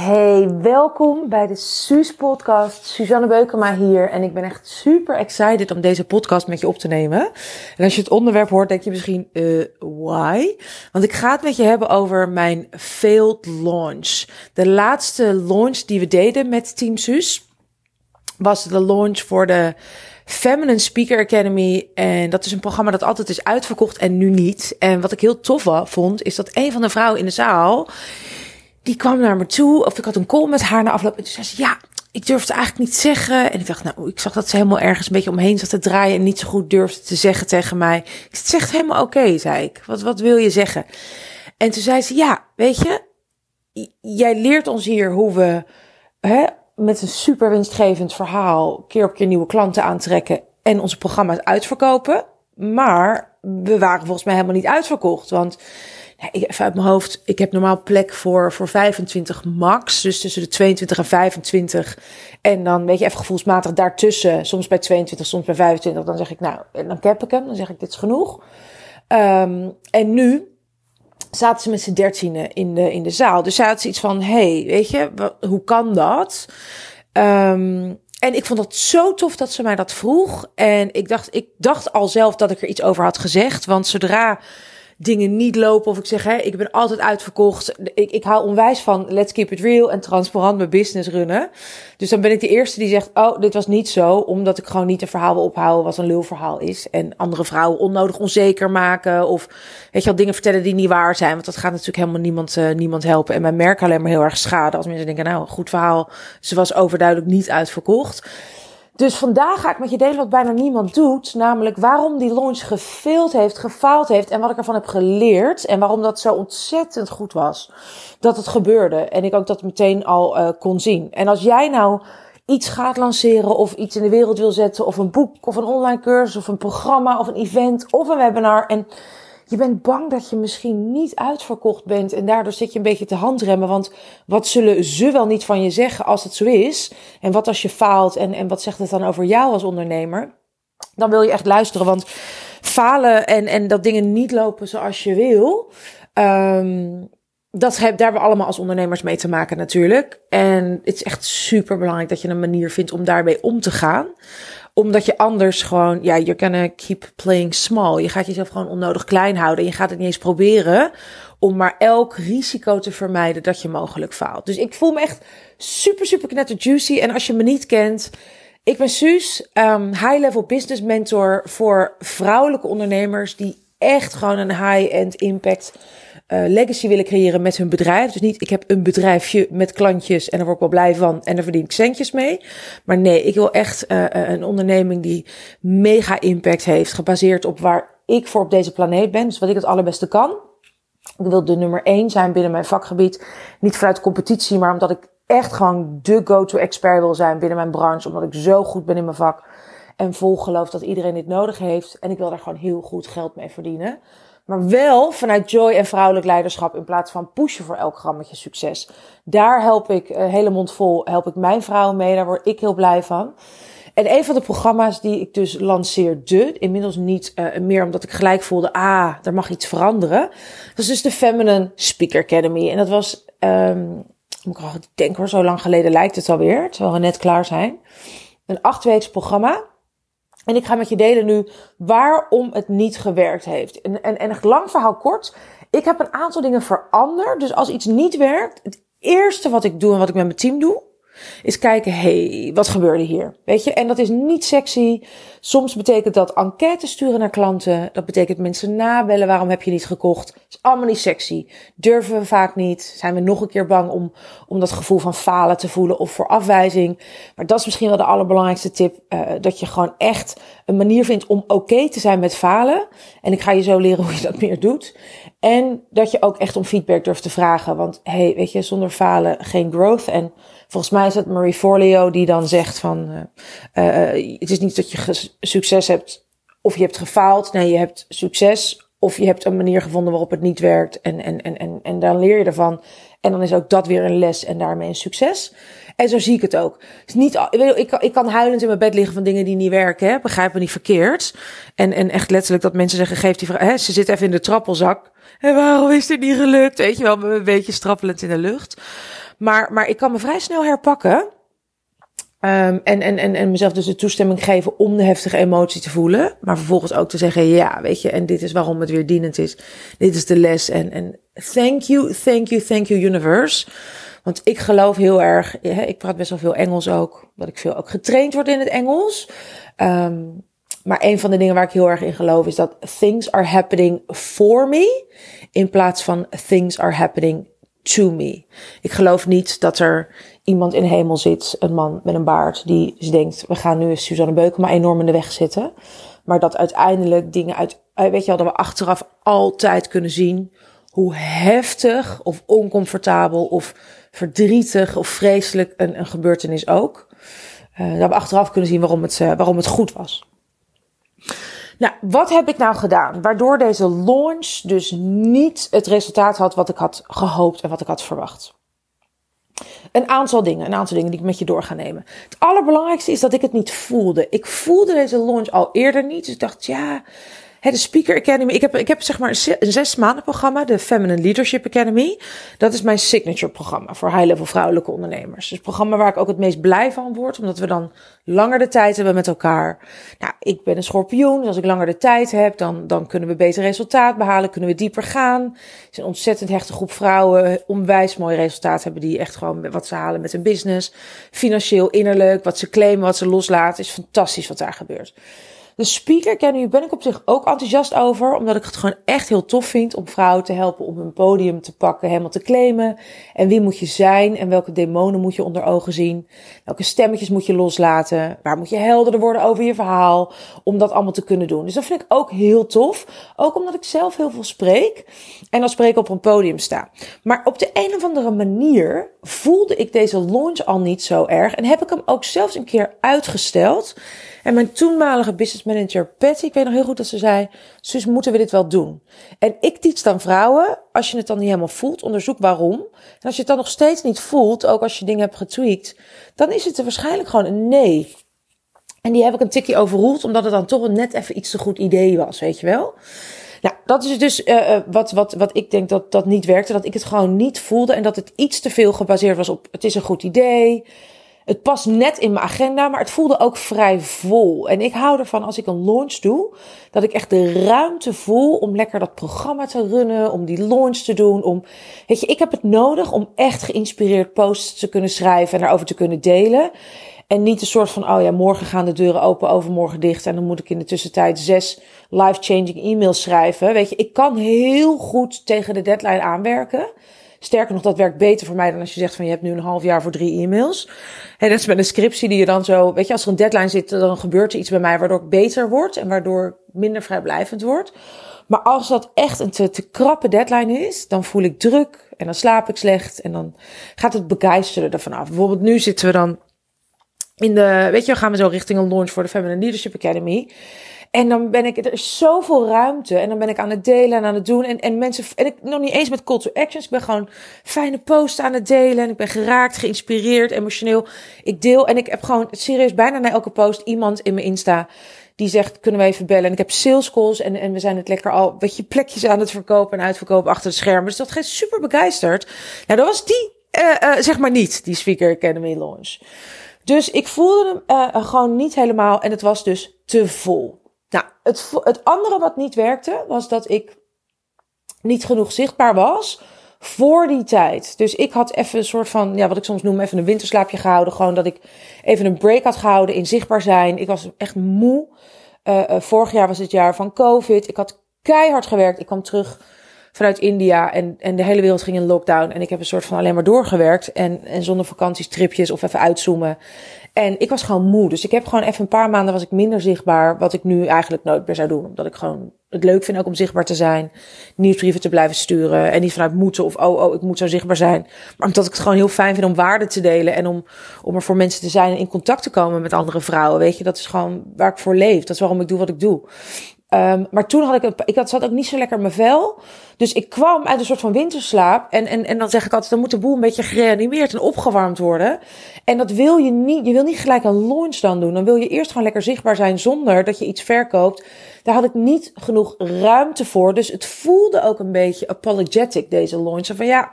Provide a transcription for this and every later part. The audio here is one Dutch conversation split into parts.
Hey, welkom bij de Suus podcast. Suzanne Beukema hier en ik ben echt super excited om deze podcast met je op te nemen. En als je het onderwerp hoort, denk je misschien, uh, why? Want ik ga het met je hebben over mijn failed launch. De laatste launch die we deden met Team Suus was de launch voor de Feminine Speaker Academy. En dat is een programma dat altijd is uitverkocht en nu niet. En wat ik heel tof vond, is dat een van de vrouwen in de zaal die kwam naar me toe. Of ik had een call met haar na afloop. En toen zei ze, ja, ik durfde eigenlijk niet zeggen. En ik dacht, nou, ik zag dat ze helemaal ergens een beetje omheen zat te draaien. En niet zo goed durfde te zeggen tegen mij. Ik het helemaal oké, zei ik. Wat, wat wil je zeggen? En toen zei ze, ja, weet je, jij leert ons hier hoe we hè, met een super winstgevend verhaal keer op keer nieuwe klanten aantrekken en onze programma's uitverkopen. Maar we waren volgens mij helemaal niet uitverkocht. Want even uit mijn hoofd, ik heb normaal plek voor, voor 25 max. Dus tussen de 22 en 25. En dan weet je even gevoelsmatig daartussen. Soms bij 22, soms bij 25. Dan zeg ik, nou, dan cap ik hem. Dan zeg ik, dit is genoeg. Um, en nu zaten ze met z'n dertienen in de, in de zaal. Dus zij had iets van, hey, weet je, hoe kan dat? Um, en ik vond het zo tof dat ze mij dat vroeg. En ik dacht, ik dacht al zelf dat ik er iets over had gezegd. Want zodra dingen niet lopen. Of ik zeg, hè, ik ben altijd uitverkocht. Ik, ik hou onwijs van let's keep it real en transparant mijn business runnen. Dus dan ben ik de eerste die zegt, oh, dit was niet zo. Omdat ik gewoon niet een verhaal wil ophouden wat een lulverhaal is. En andere vrouwen onnodig onzeker maken. Of weet je wel, dingen vertellen die niet waar zijn. Want dat gaat natuurlijk helemaal niemand, uh, niemand helpen. En mijn merk alleen maar heel erg schade. Als mensen denken, nou, goed verhaal. Ze was overduidelijk niet uitverkocht. Dus vandaag ga ik met je delen wat bijna niemand doet. Namelijk waarom die launch gefaild heeft, gefaald heeft. En wat ik ervan heb geleerd. En waarom dat zo ontzettend goed was. Dat het gebeurde. En ik ook dat meteen al uh, kon zien. En als jij nou iets gaat lanceren of iets in de wereld wil zetten. Of een boek of een online cursus of een programma of een event of een webinar. En je bent bang dat je misschien niet uitverkocht bent en daardoor zit je een beetje te handremmen. Want wat zullen ze wel niet van je zeggen als het zo is? En wat als je faalt en, en wat zegt het dan over jou als ondernemer? Dan wil je echt luisteren, want falen en, en dat dingen niet lopen zoals je wil. Um, dat heb, daar hebben we allemaal als ondernemers mee te maken natuurlijk. En het is echt super belangrijk dat je een manier vindt om daarmee om te gaan omdat je anders gewoon, ja, you're gonna keep playing small. Je gaat jezelf gewoon onnodig klein houden. En je gaat het niet eens proberen om maar elk risico te vermijden dat je mogelijk faalt. Dus ik voel me echt super, super knetter juicy. En als je me niet kent, ik ben Suus, um, high-level business mentor voor vrouwelijke ondernemers die echt gewoon een high-end impact uh, legacy willen creëren met hun bedrijf. Dus niet, ik heb een bedrijfje met klantjes en daar word ik wel blij van en daar verdien ik centjes mee. Maar nee, ik wil echt uh, een onderneming die mega impact heeft, gebaseerd op waar ik voor op deze planeet ben. Dus wat ik het allerbeste kan. Ik wil de nummer één zijn binnen mijn vakgebied. Niet vanuit competitie, maar omdat ik echt gewoon de go-to expert wil zijn binnen mijn branche. Omdat ik zo goed ben in mijn vak. En vol geloof dat iedereen dit nodig heeft. En ik wil daar gewoon heel goed geld mee verdienen. Maar wel vanuit joy en vrouwelijk leiderschap in plaats van pushen voor elk grammetje succes. Daar help ik, uh, hele mond vol, help ik mijn vrouwen mee. Daar word ik heel blij van. En een van de programma's die ik dus lanceerde, inmiddels niet uh, meer omdat ik gelijk voelde, ah, er mag iets veranderen. Dat is dus de Feminine Speaker Academy. En dat was, um, ik denk hoor, zo lang geleden lijkt het alweer, terwijl we net klaar zijn. Een achtweeks programma. En ik ga met je delen nu waarom het niet gewerkt heeft. En, en, en lang verhaal kort. Ik heb een aantal dingen veranderd. Dus als iets niet werkt, het eerste wat ik doe en wat ik met mijn team doe, is kijken, hey, wat gebeurde hier? Weet je, en dat is niet sexy. Soms betekent dat enquête sturen naar klanten. Dat betekent mensen nabellen, waarom heb je niet gekocht? is allemaal niet sexy. Durven we vaak niet. Zijn we nog een keer bang om, om dat gevoel van falen te voelen of voor afwijzing. Maar dat is misschien wel de allerbelangrijkste tip. Uh, dat je gewoon echt een manier vindt om oké te zijn met falen. En ik ga je zo leren hoe je dat meer doet. En dat je ook echt om feedback durft te vragen. Want hey, weet je, zonder falen geen growth. En volgens mij is het Marie Forleo die dan zegt van... Uh, het is niet dat je succes hebt of je hebt gefaald. Nee, je hebt succes of je hebt een manier gevonden waarop het niet werkt. En, en, en, en, en dan leer je ervan. En dan is ook dat weer een les en daarmee een succes. En zo zie ik het ook. Dus niet, ik, ik kan huilend in mijn bed liggen van dingen die niet werken. Hè? Begrijp me niet verkeerd. En, en echt letterlijk dat mensen zeggen, geef die hè, ze zit even in de trappelzak. En waarom is dit niet gelukt? Weet je wel, een beetje strappelend in de lucht. Maar, maar ik kan me vrij snel herpakken. Um, en, en, en, en mezelf dus de toestemming geven om de heftige emotie te voelen. Maar vervolgens ook te zeggen, ja, weet je, en dit is waarom het weer dienend is. Dit is de les. En, en thank you, thank you, thank you universe. Want ik geloof heel erg, hè, ik praat best wel veel Engels ook, dat ik veel ook getraind word in het Engels. Um, maar een van de dingen waar ik heel erg in geloof is dat things are happening for me in plaats van things are happening to me. Ik geloof niet dat er iemand in de hemel zit, een man met een baard, die denkt, we gaan nu Suzanne Beukema enorm in de weg zitten. Maar dat uiteindelijk dingen uit, eh, weet je wel, dat we achteraf altijd kunnen zien hoe heftig of oncomfortabel of verdrietig of vreselijk een, een gebeurtenis ook. Uh, dat we achteraf kunnen zien waarom het, uh, waarom het goed was. Nou, wat heb ik nou gedaan? Waardoor deze launch dus niet het resultaat had wat ik had gehoopt en wat ik had verwacht. Een aantal dingen, een aantal dingen die ik met je door ga nemen. Het allerbelangrijkste is dat ik het niet voelde. Ik voelde deze launch al eerder niet. Dus ik dacht, ja, de Speaker Academy. Ik heb, ik heb zeg maar een zes maanden programma, de Feminine Leadership Academy. Dat is mijn signature programma voor high-level vrouwelijke ondernemers. Dus het programma waar ik ook het meest blij van word, omdat we dan langer de tijd hebben met elkaar. Nou, ik ben een schorpioen, dus als ik langer de tijd heb, dan, dan kunnen we beter resultaat behalen, kunnen we dieper gaan. Het is een ontzettend hechte groep vrouwen, onwijs mooi resultaat hebben die echt gewoon wat ze halen met hun business. Financieel, innerlijk, wat ze claimen, wat ze loslaten, is fantastisch wat daar gebeurt. De speaker kennen ben ik op zich ook enthousiast over, omdat ik het gewoon echt heel tof vind om vrouwen te helpen om hun podium te pakken, helemaal te claimen. En wie moet je zijn en welke demonen moet je onder ogen zien? Welke stemmetjes moet je loslaten? Waar moet je helderder worden over je verhaal om dat allemaal te kunnen doen? Dus dat vind ik ook heel tof, ook omdat ik zelf heel veel spreek en als spreek op een podium sta. Maar op de een of andere manier voelde ik deze launch al niet zo erg en heb ik hem ook zelfs een keer uitgesteld. En mijn toenmalige business manager Patty, ik weet nog heel goed dat ze zei, Sus, moeten we dit wel doen? En ik teach dan vrouwen, als je het dan niet helemaal voelt, onderzoek waarom. En als je het dan nog steeds niet voelt, ook als je dingen hebt getweakt, dan is het er waarschijnlijk gewoon een nee. En die heb ik een tikje overroeld, omdat het dan toch net even iets te goed idee was, weet je wel? Nou, dat is dus uh, wat, wat, wat ik denk dat dat niet werkte. Dat ik het gewoon niet voelde en dat het iets te veel gebaseerd was op het is een goed idee. Het past net in mijn agenda, maar het voelde ook vrij vol. En ik hou ervan als ik een launch doe, dat ik echt de ruimte voel om lekker dat programma te runnen, om die launch te doen. Om, weet je, ik heb het nodig om echt geïnspireerd posts te kunnen schrijven en daarover te kunnen delen. En niet een soort van, oh ja, morgen gaan de deuren open, overmorgen dicht. En dan moet ik in de tussentijd zes life-changing e-mails schrijven. Weet je, ik kan heel goed tegen de deadline aanwerken. Sterker nog, dat werkt beter voor mij dan als je zegt van je hebt nu een half jaar voor drie e-mails. En dat is met een scriptie die je dan zo, weet je, als er een deadline zit, dan gebeurt er iets bij mij waardoor ik beter word en waardoor ik minder vrijblijvend word. Maar als dat echt een te, te krappe deadline is, dan voel ik druk en dan slaap ik slecht en dan gaat het begeisteren ervan af. Bijvoorbeeld nu zitten we dan in de, weet je, gaan we zo richting een launch voor de Feminine Leadership Academy. En dan ben ik, er is zoveel ruimte. En dan ben ik aan het delen en aan het doen. En, en mensen, en ik nog niet eens met call to actions. Ik ben gewoon fijne posts aan het delen. En ik ben geraakt, geïnspireerd, emotioneel. Ik deel en ik heb gewoon serieus bijna na elke post iemand in mijn Insta die zegt, kunnen we even bellen? En ik heb sales calls en, en we zijn het lekker al, weet je, plekjes aan het verkopen en uitverkopen achter de schermen. Dus dat gaat super begeisterd. Nou, dat was die, uh, uh, zeg maar niet, die Speaker Academy launch. Dus ik voelde hem uh, gewoon niet helemaal en het was dus te vol. Nou, het, het andere wat niet werkte, was dat ik niet genoeg zichtbaar was voor die tijd. Dus ik had even een soort van, ja, wat ik soms noem, even een winterslaapje gehouden. Gewoon dat ik even een break had gehouden in zichtbaar zijn. Ik was echt moe. Uh, uh, vorig jaar was het jaar van COVID. Ik had keihard gewerkt. Ik kwam terug vanuit India en, en de hele wereld ging in lockdown. En ik heb een soort van alleen maar doorgewerkt. En, en zonder vakantiestripjes of even uitzoomen. En ik was gewoon moe. Dus ik heb gewoon even een paar maanden was ik minder zichtbaar. Wat ik nu eigenlijk nooit meer zou doen. Omdat ik gewoon het leuk vind ook om zichtbaar te zijn. Nieuwsbrieven te blijven sturen. En niet vanuit moeten of oh, oh, ik moet zo zichtbaar zijn. Maar omdat ik het gewoon heel fijn vind om waarde te delen. En om, om er voor mensen te zijn en in contact te komen met andere vrouwen. Weet je, dat is gewoon waar ik voor leef. Dat is waarom ik doe wat ik doe. Um, maar toen had ik, het, ik had, zat ook niet zo lekker in mijn vel. Dus ik kwam uit een soort van winterslaap. En, en, en dan zeg ik altijd, dan moet de boel een beetje gereanimeerd en opgewarmd worden. En dat wil je niet. Je wil niet gelijk een launch dan doen. Dan wil je eerst gewoon lekker zichtbaar zijn zonder dat je iets verkoopt. Daar had ik niet genoeg ruimte voor. Dus het voelde ook een beetje apologetic, deze launch. Van ja,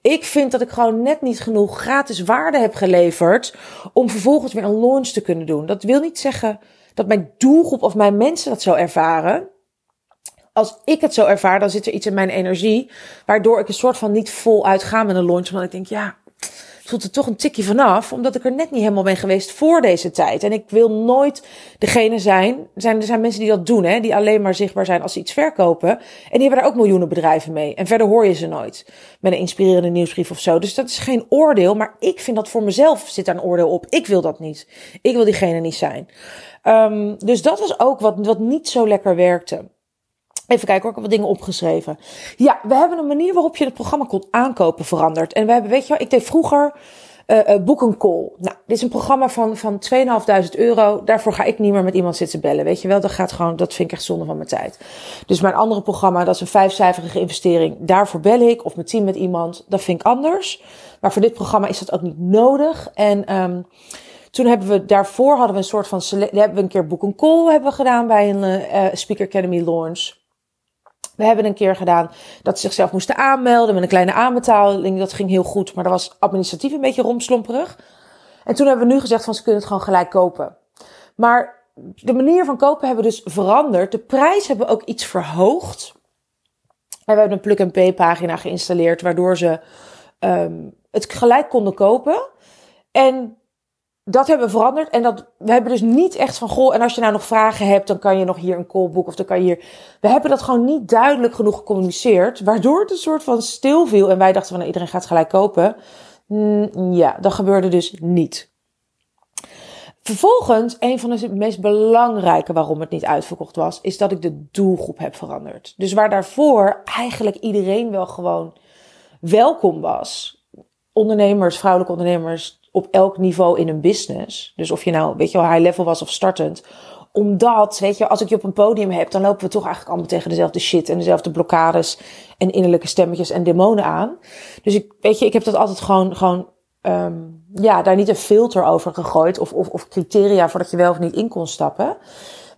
ik vind dat ik gewoon net niet genoeg gratis waarde heb geleverd. om vervolgens weer een launch te kunnen doen. Dat wil niet zeggen dat mijn doelgroep of mijn mensen dat zo ervaren. Als ik het zo ervaar, dan zit er iets in mijn energie. Waardoor ik een soort van niet vol uitga met een launch. Want ik denk, ja, het voelt er toch een tikje vanaf. Omdat ik er net niet helemaal ben geweest voor deze tijd. En ik wil nooit degene zijn. Er zijn, er zijn mensen die dat doen, hè. Die alleen maar zichtbaar zijn als ze iets verkopen. En die hebben daar ook miljoenen bedrijven mee. En verder hoor je ze nooit. Met een inspirerende nieuwsbrief of zo. Dus dat is geen oordeel. Maar ik vind dat voor mezelf zit daar een oordeel op. Ik wil dat niet. Ik wil diegene niet zijn. Um, dus dat was ook wat, wat niet zo lekker werkte. Even kijken, hoor, ik heb wat dingen opgeschreven. Ja, we hebben een manier waarop je het programma kon aankopen veranderd. En we hebben, weet je wel, ik deed vroeger uh, uh, Book een Call. Nou, dit is een programma van, van 2.500 euro. Daarvoor ga ik niet meer met iemand zitten bellen. Weet je wel, dat gaat gewoon, dat vind ik echt zonde van mijn tijd. Dus mijn andere programma, dat is een vijfcijferige investering. Daarvoor bel ik of mijn team met iemand. Dat vind ik anders. Maar voor dit programma is dat ook niet nodig. En um, toen hebben we daarvoor hadden we een soort van hebben we een keer boek een call hebben we gedaan bij een uh, Speaker Academy launch. We hebben een keer gedaan dat ze zichzelf moesten aanmelden met een kleine aanbetaling. Dat ging heel goed, maar dat was administratief een beetje romslomperig. En toen hebben we nu gezegd van ze kunnen het gewoon gelijk kopen. Maar de manier van kopen hebben we dus veranderd. De prijs hebben we ook iets verhoogd. En we hebben een plug-and-pay pagina geïnstalleerd, waardoor ze um, het gelijk konden kopen. En dat hebben we veranderd. En dat, we hebben dus niet echt van, goh, en als je nou nog vragen hebt, dan kan je nog hier een call boeken of dan kan je hier. We hebben dat gewoon niet duidelijk genoeg gecommuniceerd, waardoor het een soort van stil viel. En wij dachten van, nou, iedereen gaat gelijk kopen. Mm, ja, dat gebeurde dus niet. Vervolgens, een van de meest belangrijke waarom het niet uitverkocht was, is dat ik de doelgroep heb veranderd. Dus waar daarvoor eigenlijk iedereen wel gewoon welkom was. Ondernemers, vrouwelijke ondernemers, op elk niveau in een business. Dus of je nou, weet je wel, high level was of startend. Omdat, weet je, als ik je op een podium heb, dan lopen we toch eigenlijk allemaal tegen dezelfde shit en dezelfde blokkades en innerlijke stemmetjes en demonen aan. Dus ik, weet je, ik heb dat altijd gewoon, gewoon, um, ja, daar niet een filter over gegooid of, of, of criteria voordat je wel of niet in kon stappen.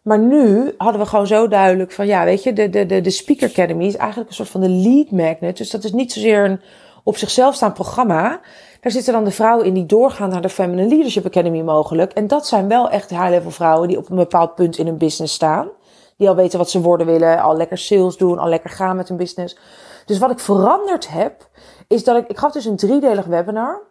Maar nu hadden we gewoon zo duidelijk van, ja, weet je, de, de, de, de Speaker Academy is eigenlijk een soort van de lead magnet. Dus dat is niet zozeer een op zichzelf staand programma. Daar zitten dan de vrouwen in die doorgaan naar de Feminine Leadership Academy mogelijk. En dat zijn wel echt high-level vrouwen die op een bepaald punt in hun business staan. Die al weten wat ze worden willen, al lekker sales doen, al lekker gaan met hun business. Dus wat ik veranderd heb, is dat ik, ik gaf dus een driedelig webinar.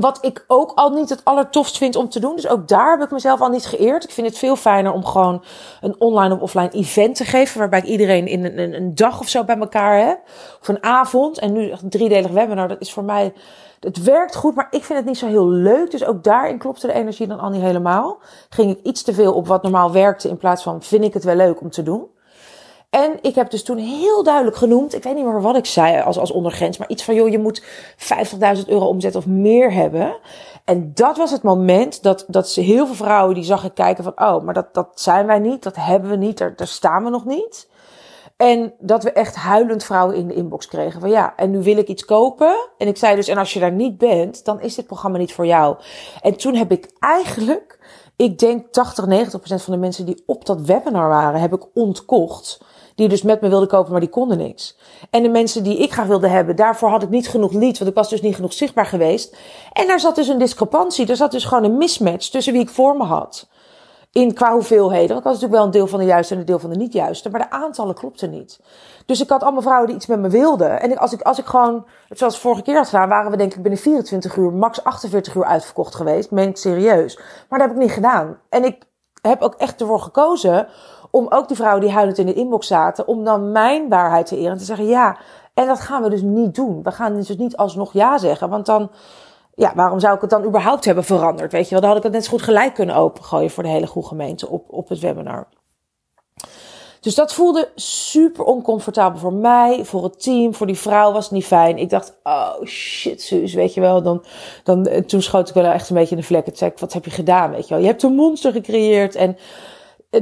Wat ik ook al niet het allertofst vind om te doen. Dus ook daar heb ik mezelf al niet geëerd. Ik vind het veel fijner om gewoon een online of offline event te geven. Waarbij ik iedereen in een, een, dag of zo bij elkaar heb. Of een avond. En nu een driedelig webinar. Dat is voor mij het werkt goed, maar ik vind het niet zo heel leuk. Dus ook daarin klopte de energie dan al niet helemaal. Ging ik iets te veel op wat normaal werkte in plaats van vind ik het wel leuk om te doen. En ik heb dus toen heel duidelijk genoemd, ik weet niet meer wat ik zei als, als ondergrens, maar iets van joh, je moet 50.000 euro omzet of meer hebben. En dat was het moment dat, dat ze heel veel vrouwen die zag ik kijken van, oh, maar dat, dat zijn wij niet, dat hebben we niet, daar, daar staan we nog niet. En dat we echt huilend vrouwen in de inbox kregen. Van ja, en nu wil ik iets kopen. En ik zei dus, en als je daar niet bent, dan is dit programma niet voor jou. En toen heb ik eigenlijk, ik denk 80, 90 procent van de mensen die op dat webinar waren, heb ik ontkocht. Die dus met me wilden kopen, maar die konden niks. En de mensen die ik graag wilde hebben, daarvoor had ik niet genoeg lead, want ik was dus niet genoeg zichtbaar geweest. En daar zat dus een discrepantie. Er zat dus gewoon een mismatch tussen wie ik voor me had in qua hoeveelheden. Want ik was natuurlijk wel een deel van de juiste en een deel van de niet juiste. Maar de aantallen klopten niet. Dus ik had allemaal vrouwen die iets met me wilden. En als ik, als ik gewoon, zoals vorige keer had gedaan, waren we denk ik binnen 24 uur, max 48 uur uitverkocht geweest. Meen ik serieus. Maar dat heb ik niet gedaan. En ik heb ook echt ervoor gekozen om ook die vrouwen die huilend in de inbox zaten, om dan mijn waarheid te eren en te zeggen ja. En dat gaan we dus niet doen. We gaan dus niet alsnog ja zeggen. Want dan, ja, waarom zou ik het dan überhaupt hebben veranderd? Weet je wel, dan had ik het net zo goed gelijk kunnen opengooien voor de hele goede gemeente op, op het webinar. Dus dat voelde super oncomfortabel voor mij, voor het team, voor die vrouw was het niet fijn. Ik dacht, oh shit, Suus, weet je wel. Dan, dan, toen schoot ik wel echt een beetje in de vlekken. Zeg, wat heb je gedaan, weet je wel. Je hebt een monster gecreëerd. En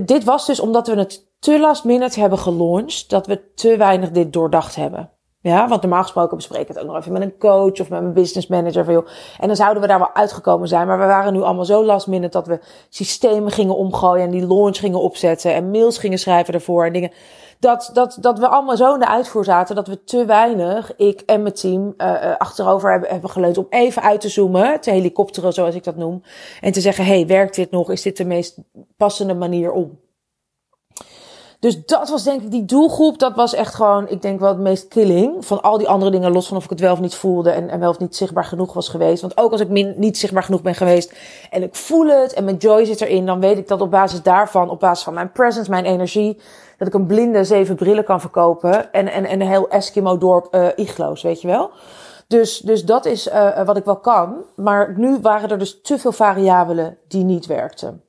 dit was dus omdat we het te last minute hebben gelaunched, dat we te weinig dit doordacht hebben. Ja, want normaal gesproken bespreken het ook nog even met een coach of met mijn business manager. Veel. En dan zouden we daar wel uitgekomen zijn. Maar we waren nu allemaal zo last dat we systemen gingen omgooien en die launch gingen opzetten en mails gingen schrijven ervoor en dingen. Dat, dat, dat we allemaal zo in de uitvoer zaten dat we te weinig, ik en mijn team, uh, achterover hebben, hebben geleund om even uit te zoomen, te helikopteren zoals ik dat noem. En te zeggen, hey, werkt dit nog? Is dit de meest passende manier om? Dus dat was denk ik die doelgroep. Dat was echt gewoon, ik denk wel het meest killing. Van al die andere dingen, los van of ik het wel of niet voelde. En, en wel of niet zichtbaar genoeg was geweest. Want ook als ik min, niet zichtbaar genoeg ben geweest. En ik voel het en mijn joy zit erin. Dan weet ik dat op basis daarvan, op basis van mijn presence, mijn energie. Dat ik een blinde zeven brillen kan verkopen. En, en, en een heel Eskimo dorp uh, iglo's, weet je wel. Dus, dus dat is uh, wat ik wel kan. Maar nu waren er dus te veel variabelen die niet werkten.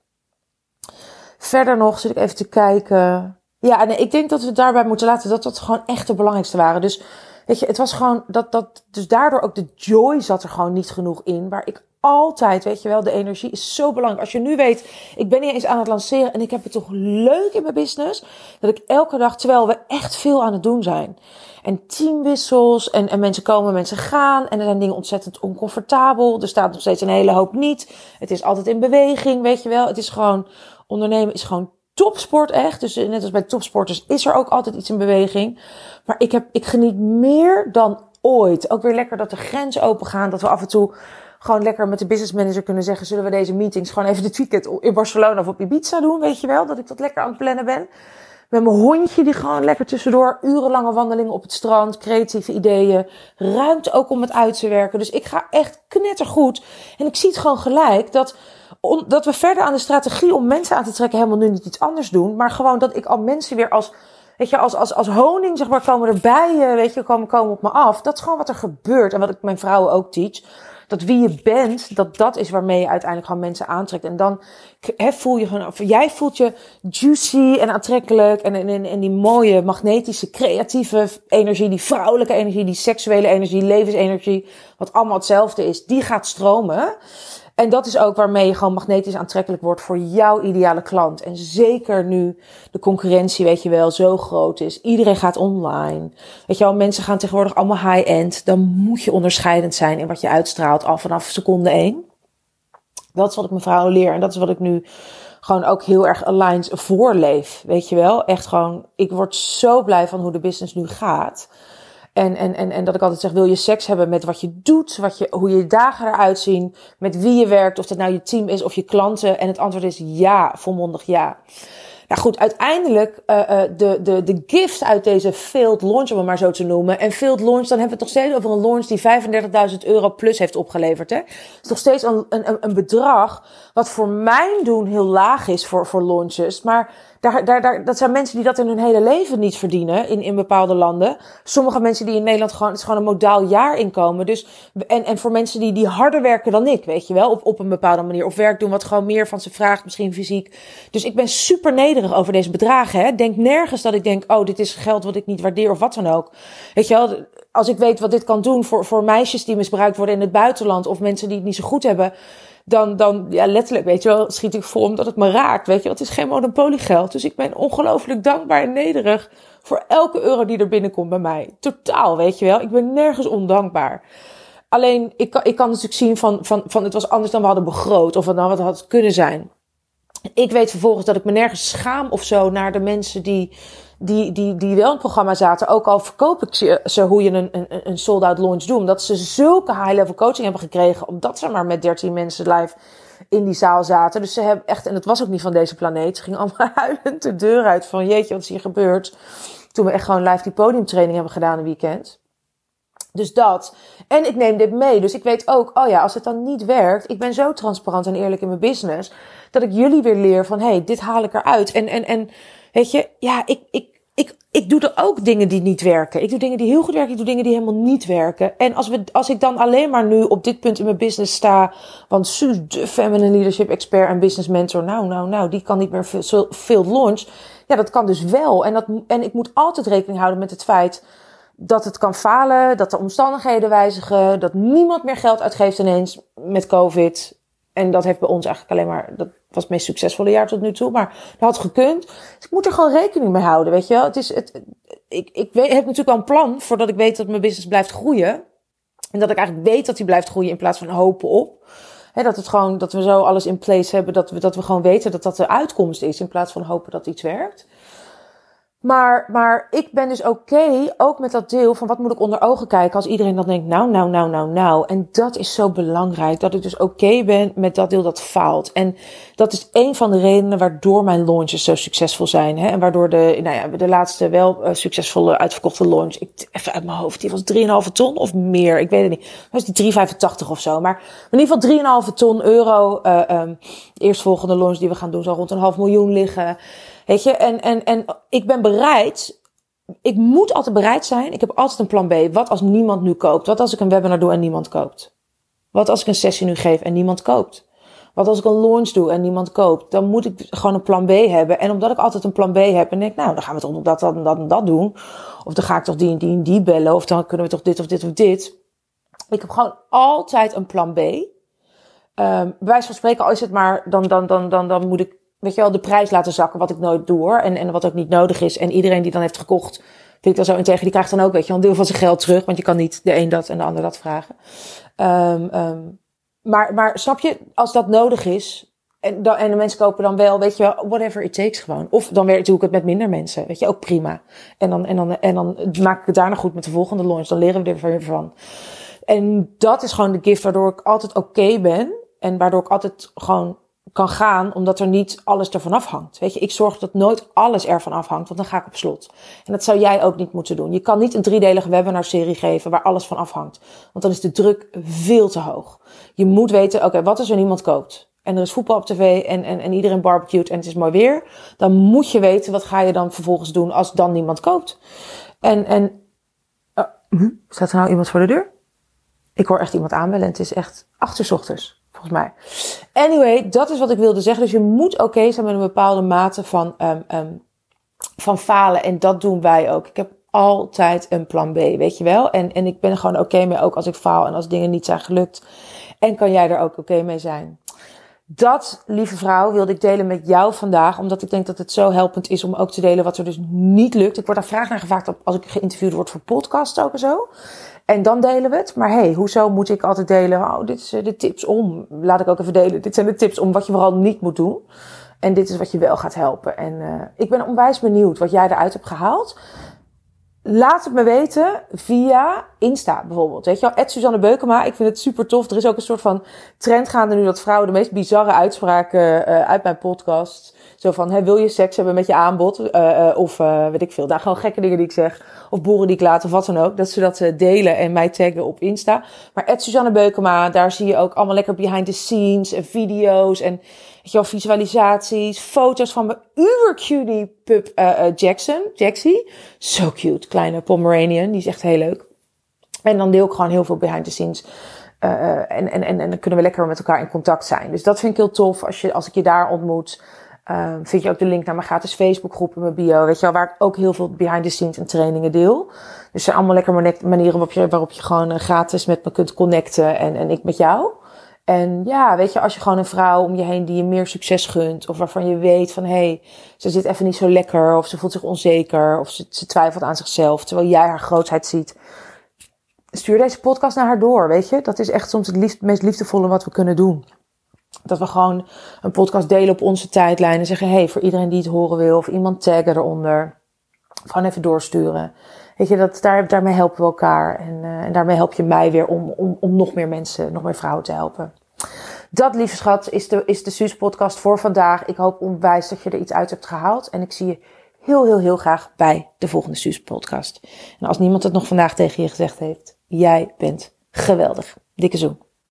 Verder nog zit ik even te kijken. Ja, en ik denk dat we daarbij moeten laten dat dat gewoon echt de belangrijkste waren. Dus weet je, het was gewoon dat, dat, dus daardoor ook de joy zat er gewoon niet genoeg in. Waar ik altijd, weet je wel, de energie is zo belangrijk. Als je nu weet, ik ben niet eens aan het lanceren en ik heb het toch leuk in mijn business. Dat ik elke dag, terwijl we echt veel aan het doen zijn. En teamwissels en, en mensen komen, mensen gaan. En er zijn dingen ontzettend oncomfortabel. Er staat nog steeds een hele hoop niet. Het is altijd in beweging, weet je wel. Het is gewoon, ondernemen is gewoon topsport echt. Dus net als bij topsporters is er ook altijd iets in beweging. Maar ik, heb, ik geniet meer dan ooit. Ook weer lekker dat de grenzen open gaan. Dat we af en toe gewoon lekker met de business manager kunnen zeggen: zullen we deze meetings gewoon even dit weekend in Barcelona of op Ibiza doen? Weet je wel, dat ik dat lekker aan het plannen ben. Met mijn hondje die gewoon lekker tussendoor urenlange wandelingen op het strand, creatieve ideeën, ruimte ook om het uit te werken. Dus ik ga echt knettergoed. En ik zie het gewoon gelijk dat dat we verder aan de strategie om mensen aan te trekken helemaal nu niet iets anders doen. Maar gewoon dat ik al mensen weer als, weet je, als, als, als honing, zeg maar, komen erbij, weet je, komen, komen op me af. Dat is gewoon wat er gebeurt. En wat ik mijn vrouwen ook teach. Dat wie je bent, dat dat is waarmee je uiteindelijk gewoon mensen aantrekt. En dan he, voel je gewoon, jij voelt je juicy en aantrekkelijk. En, en, en die mooie magnetische, creatieve energie, die vrouwelijke energie, die seksuele energie, levensenergie. Wat allemaal hetzelfde is, die gaat stromen. En dat is ook waarmee je gewoon magnetisch aantrekkelijk wordt voor jouw ideale klant. En zeker nu de concurrentie, weet je wel, zo groot is. Iedereen gaat online. Weet je wel, mensen gaan tegenwoordig allemaal high-end. Dan moet je onderscheidend zijn in wat je uitstraalt al vanaf seconde één. Dat is wat ik mijn vrouwen leer. En dat is wat ik nu gewoon ook heel erg aligned voorleef. Weet je wel, echt gewoon, ik word zo blij van hoe de business nu gaat. En, en, en, en dat ik altijd zeg, wil je seks hebben met wat je doet, wat je, hoe je dagen eruit zien, met wie je werkt, of dat nou je team is of je klanten? En het antwoord is ja, volmondig ja. Nou goed, uiteindelijk uh, de, de, de gift uit deze failed launch, om het maar zo te noemen. En failed launch, dan hebben we het nog steeds over een launch die 35.000 euro plus heeft opgeleverd. Hè? Het is nog steeds een, een, een bedrag wat voor mijn doen heel laag is voor, voor launches. Maar daar, daar, daar, dat zijn mensen die dat in hun hele leven niet verdienen in, in bepaalde landen. Sommige mensen die in Nederland gewoon, het is gewoon een modaal jaarinkomen. Dus, en, en voor mensen die, die harder werken dan ik, weet je wel, op, op een bepaalde manier. Of werk doen wat gewoon meer van ze vraagt, misschien fysiek. Dus ik ben super nederig over deze bedragen. Hè. Denk nergens dat ik denk, oh, dit is geld wat ik niet waardeer of wat dan ook. Weet je wel, als ik weet wat dit kan doen voor, voor meisjes die misbruikt worden in het buitenland. Of mensen die het niet zo goed hebben dan, dan ja, letterlijk, weet je wel, schiet ik vol omdat het me raakt. Weet je wel, het is geen monopoliegeld. Dus ik ben ongelooflijk dankbaar en nederig voor elke euro die er binnenkomt bij mij. Totaal, weet je wel. Ik ben nergens ondankbaar. Alleen, ik ik kan natuurlijk zien van, van, van het was anders dan we hadden begroot. Of dan wat had kunnen zijn. Ik weet vervolgens dat ik me nergens schaam of zo naar de mensen die die, die, die wel in het programma zaten, ook al verkoop ik ze, hoe je een, een, een sold-out launch doet. Omdat ze zulke high-level coaching hebben gekregen, omdat ze maar met 13 mensen live in die zaal zaten. Dus ze hebben echt, en het was ook niet van deze planeet, ze gingen allemaal huilend de deur uit van jeetje, wat is hier gebeurd? Toen we echt gewoon live die podiumtraining hebben gedaan een weekend. Dus dat. En ik neem dit mee. Dus ik weet ook, oh ja, als het dan niet werkt, ik ben zo transparant en eerlijk in mijn business, dat ik jullie weer leer van, hey, dit haal ik eruit. En, en, en Weet je, ja, ik, ik, ik, ik doe er ook dingen die niet werken. Ik doe dingen die heel goed werken, ik doe dingen die helemaal niet werken. En als, we, als ik dan alleen maar nu op dit punt in mijn business sta, want Suus, de feminine leadership expert en business mentor, nou, nou, nou, die kan niet meer veel, veel launch. Ja, dat kan dus wel. En, dat, en ik moet altijd rekening houden met het feit dat het kan falen, dat de omstandigheden wijzigen, dat niemand meer geld uitgeeft ineens met COVID En dat heeft bij ons eigenlijk alleen maar, dat was het meest succesvolle jaar tot nu toe, maar dat had gekund. Dus ik moet er gewoon rekening mee houden, weet je wel. Het is, het, ik, ik weet, heb natuurlijk wel een plan voordat ik weet dat mijn business blijft groeien. En dat ik eigenlijk weet dat die blijft groeien in plaats van hopen op. He, dat het gewoon, dat we zo alles in place hebben, dat we, dat we gewoon weten dat dat de uitkomst is in plaats van hopen dat iets werkt. Maar, maar ik ben dus oké, ook met dat deel van wat moet ik onder ogen kijken als iedereen dan denkt, nou, nou, nou, nou, nou. En dat is zo belangrijk, dat ik dus oké ben met dat deel dat faalt. En dat is een van de redenen waardoor mijn launches zo succesvol zijn. Hè? En waardoor de, nou ja, de laatste wel uh, succesvolle uitverkochte launch, ik, even uit mijn hoofd, die was 3,5 ton of meer, ik weet het niet. Was die 3,85 of zo. Maar in ieder geval 3,5 ton euro. Uh, um, de eerstvolgende launch die we gaan doen zal rond een half miljoen liggen. Weet je, en, en, en ik ben bereid. Ik moet altijd bereid zijn. Ik heb altijd een plan B. Wat als niemand nu koopt? Wat als ik een webinar doe en niemand koopt? Wat als ik een sessie nu geef en niemand koopt? Wat als ik een launch doe en niemand koopt? Dan moet ik gewoon een plan B hebben. En omdat ik altijd een plan B heb en denk, nou, dan gaan we toch dat, dat en dat en dat doen. Of dan ga ik toch die en die en die bellen. Of dan kunnen we toch dit of dit of dit. Ik heb gewoon altijd een plan B. Um, bij wijze van spreken, al is het maar, dan, dan, dan, dan, dan moet ik weet je wel, de prijs laten zakken, wat ik nooit doe. En, en wat ook niet nodig is. En iedereen die dan heeft gekocht, vind ik dan zo in tegen, die krijgt dan ook, weet je, een deel van zijn geld terug. Want je kan niet de een dat en de ander dat vragen. Um, um, maar, maar snap je, als dat nodig is, en, dan, en de mensen kopen dan wel, weet je wel, whatever it takes gewoon. Of dan werkt doe ik het met minder mensen, weet je, ook prima. En dan, en dan, en dan maak ik het daarna goed met de volgende launch. Dan leren we er weer van. En dat is gewoon de gift waardoor ik altijd oké ben. En waardoor ik altijd gewoon kan gaan, omdat er niet alles ervan afhangt. Weet je, ik zorg dat nooit alles ervan afhangt, want dan ga ik op slot. En dat zou jij ook niet moeten doen. Je kan niet een driedelige webinar-serie geven waar alles van afhangt, want dan is de druk veel te hoog. Je moet weten, oké, wat als er niemand koopt? En er is voetbal op tv en, en, en iedereen barbecued en het is mooi weer. Dan moet je weten, wat ga je dan vervolgens doen als dan niemand koopt? En, en, uh, staat er nou iemand voor de deur? Ik hoor echt iemand aanbellen en het is echt acht ochtends volgens mij. Anyway, dat is wat ik wilde zeggen. Dus je moet oké zijn met een bepaalde mate van, um, um, van falen. En dat doen wij ook. Ik heb altijd een plan B, weet je wel. En, en ik ben er gewoon oké mee, ook als ik faal en als dingen niet zijn gelukt. En kan jij er ook oké mee zijn. Dat, lieve vrouw, wilde ik delen met jou vandaag. Omdat ik denk dat het zo helpend is om ook te delen wat er dus niet lukt. Ik word daar vraag naar gevraagd als ik geïnterviewd word voor podcasts ook en zo. En dan delen we het. Maar hey, hoezo moet ik altijd delen? Oh, dit zijn de tips om. Laat ik ook even delen. Dit zijn de tips om wat je vooral niet moet doen. En dit is wat je wel gaat helpen. En uh, ik ben onwijs benieuwd wat jij eruit hebt gehaald. Laat het me weten via Insta bijvoorbeeld. Weet je wel, Suzanne Beukema. Ik vind het super tof. Er is ook een soort van trend gaande nu dat vrouwen de meest bizarre uitspraken uh, uit mijn podcast zo van, hè, wil je seks hebben met je aanbod? Uh, uh, of uh, weet ik veel. Daar gewoon gekke dingen die ik zeg. Of boeren die ik laat of wat dan ook. Dat ze dat delen en mij taggen op Insta. Maar Ed Suzanne Beukema, daar zie je ook allemaal lekker behind the scenes en video's en wel, visualisaties, foto's van mijn uber cutie pup Jackson, Jaxie. Zo cute, kleine Pomeranian. Die is echt heel leuk. En dan deel ik gewoon heel veel behind the scenes. Uh, en, en, en, en dan kunnen we lekker met elkaar in contact zijn. Dus dat vind ik heel tof als, je, als ik je daar ontmoet. Uh, vind je ook de link naar mijn gratis Facebookgroep in mijn bio. Weet je wel, waar ik ook heel veel behind the scenes en trainingen deel. Dus zijn allemaal lekker manieren waarop je, waarop je gewoon uh, gratis met me kunt connecten en, en ik met jou. En ja, weet je, als je gewoon een vrouw om je heen die je meer succes gunt. Of waarvan je weet van, hé, hey, ze zit even niet zo lekker. Of ze voelt zich onzeker. Of ze, twijfelt aan zichzelf. Terwijl jij haar grootheid ziet. Stuur deze podcast naar haar door, weet je. Dat is echt soms het liefst, meest liefdevolle wat we kunnen doen. Dat we gewoon een podcast delen op onze tijdlijn en zeggen: hey, voor iedereen die het horen wil, of iemand taggen eronder. Gewoon even doorsturen. Weet je, dat, daar, daarmee helpen we elkaar. En, uh, en daarmee help je mij weer om, om, om nog meer mensen, nog meer vrouwen te helpen. Dat, lieve schat, is de, is de Suus podcast voor vandaag. Ik hoop onwijs dat je er iets uit hebt gehaald. En ik zie je heel, heel, heel graag bij de volgende Suus podcast. En als niemand het nog vandaag tegen je gezegd heeft, jij bent geweldig. Dikke zoen.